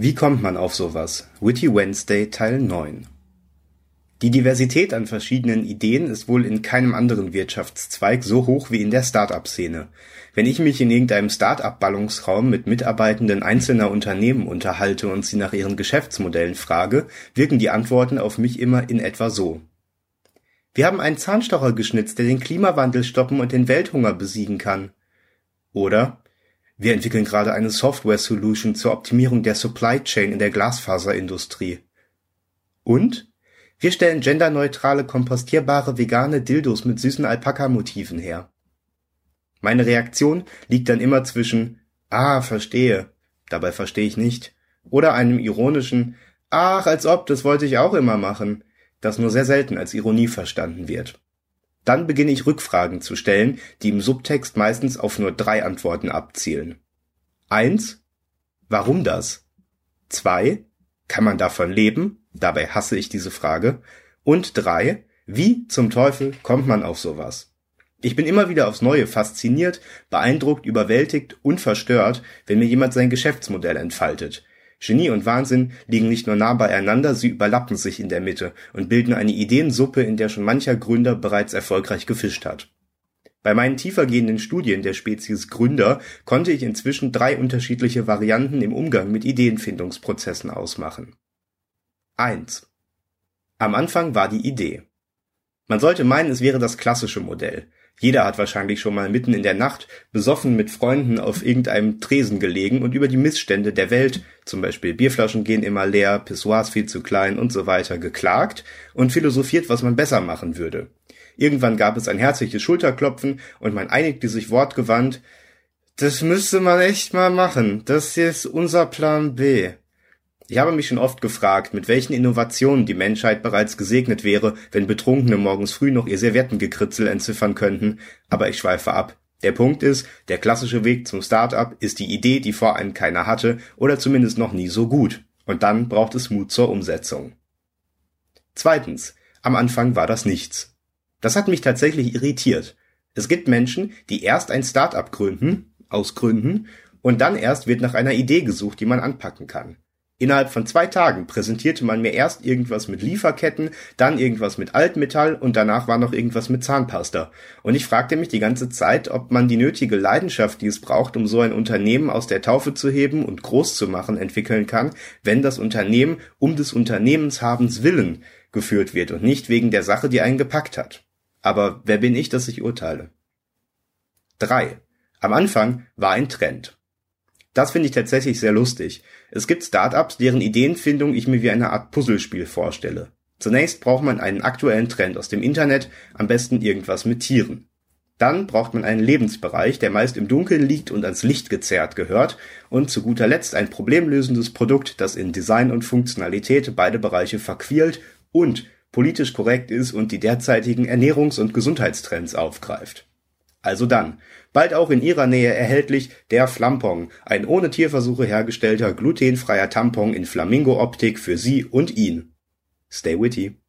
Wie kommt man auf sowas? Witty Wednesday Teil 9 Die Diversität an verschiedenen Ideen ist wohl in keinem anderen Wirtschaftszweig so hoch wie in der Start-up-Szene. Wenn ich mich in irgendeinem Start-up-Ballungsraum mit Mitarbeitenden einzelner Unternehmen unterhalte und sie nach ihren Geschäftsmodellen frage, wirken die Antworten auf mich immer in etwa so. Wir haben einen Zahnstocher geschnitzt, der den Klimawandel stoppen und den Welthunger besiegen kann. Oder wir entwickeln gerade eine Software-Solution zur Optimierung der Supply Chain in der Glasfaserindustrie. Und wir stellen genderneutrale, kompostierbare vegane Dildos mit süßen Alpaka-Motiven her. Meine Reaktion liegt dann immer zwischen Ah, verstehe, dabei verstehe ich nicht, oder einem ironischen Ach, als ob, das wollte ich auch immer machen, das nur sehr selten als Ironie verstanden wird. Dann beginne ich Rückfragen zu stellen, die im Subtext meistens auf nur drei Antworten abzielen. Eins: Warum das? Zwei: Kann man davon leben? Dabei hasse ich diese Frage. Und drei: Wie zum Teufel kommt man auf sowas? Ich bin immer wieder aufs Neue fasziniert, beeindruckt, überwältigt und verstört, wenn mir jemand sein Geschäftsmodell entfaltet, Genie und Wahnsinn liegen nicht nur nah beieinander, sie überlappen sich in der Mitte und bilden eine Ideensuppe, in der schon mancher Gründer bereits erfolgreich gefischt hat. Bei meinen tiefergehenden Studien der Spezies Gründer konnte ich inzwischen drei unterschiedliche Varianten im Umgang mit Ideenfindungsprozessen ausmachen. 1. Am Anfang war die Idee. Man sollte meinen, es wäre das klassische Modell. Jeder hat wahrscheinlich schon mal mitten in der Nacht besoffen mit Freunden auf irgendeinem Tresen gelegen und über die Missstände der Welt, zum Beispiel Bierflaschen gehen immer leer, Pissoirs viel zu klein und so weiter, geklagt und philosophiert, was man besser machen würde. Irgendwann gab es ein herzliches Schulterklopfen und man einigte sich wortgewandt, das müsste man echt mal machen, das ist unser Plan B. Ich habe mich schon oft gefragt, mit welchen Innovationen die Menschheit bereits gesegnet wäre, wenn Betrunkene morgens früh noch ihr Serviettengekritzel entziffern könnten, aber ich schweife ab. Der Punkt ist, der klassische Weg zum Start-up ist die Idee, die vor einem keiner hatte oder zumindest noch nie so gut. Und dann braucht es Mut zur Umsetzung. Zweitens. Am Anfang war das nichts. Das hat mich tatsächlich irritiert. Es gibt Menschen, die erst ein Start-up gründen, aus Gründen, und dann erst wird nach einer Idee gesucht, die man anpacken kann. Innerhalb von zwei Tagen präsentierte man mir erst irgendwas mit Lieferketten, dann irgendwas mit Altmetall und danach war noch irgendwas mit Zahnpasta. Und ich fragte mich die ganze Zeit, ob man die nötige Leidenschaft, die es braucht, um so ein Unternehmen aus der Taufe zu heben und groß zu machen, entwickeln kann, wenn das Unternehmen um des Unternehmenshabens willen geführt wird und nicht wegen der Sache, die einen gepackt hat. Aber wer bin ich, dass ich urteile? 3. Am Anfang war ein Trend. Das finde ich tatsächlich sehr lustig. Es gibt Startups, deren Ideenfindung ich mir wie eine Art Puzzlespiel vorstelle. Zunächst braucht man einen aktuellen Trend aus dem Internet, am besten irgendwas mit Tieren. Dann braucht man einen Lebensbereich, der meist im Dunkeln liegt und ans Licht gezerrt gehört und zu guter Letzt ein problemlösendes Produkt, das in Design und Funktionalität beide Bereiche verquält und politisch korrekt ist und die derzeitigen Ernährungs- und Gesundheitstrends aufgreift. Also dann, bald auch in Ihrer Nähe erhältlich der Flampong, ein ohne Tierversuche hergestellter glutenfreier Tampon in Flamingo-Optik für Sie und ihn. Stay witty.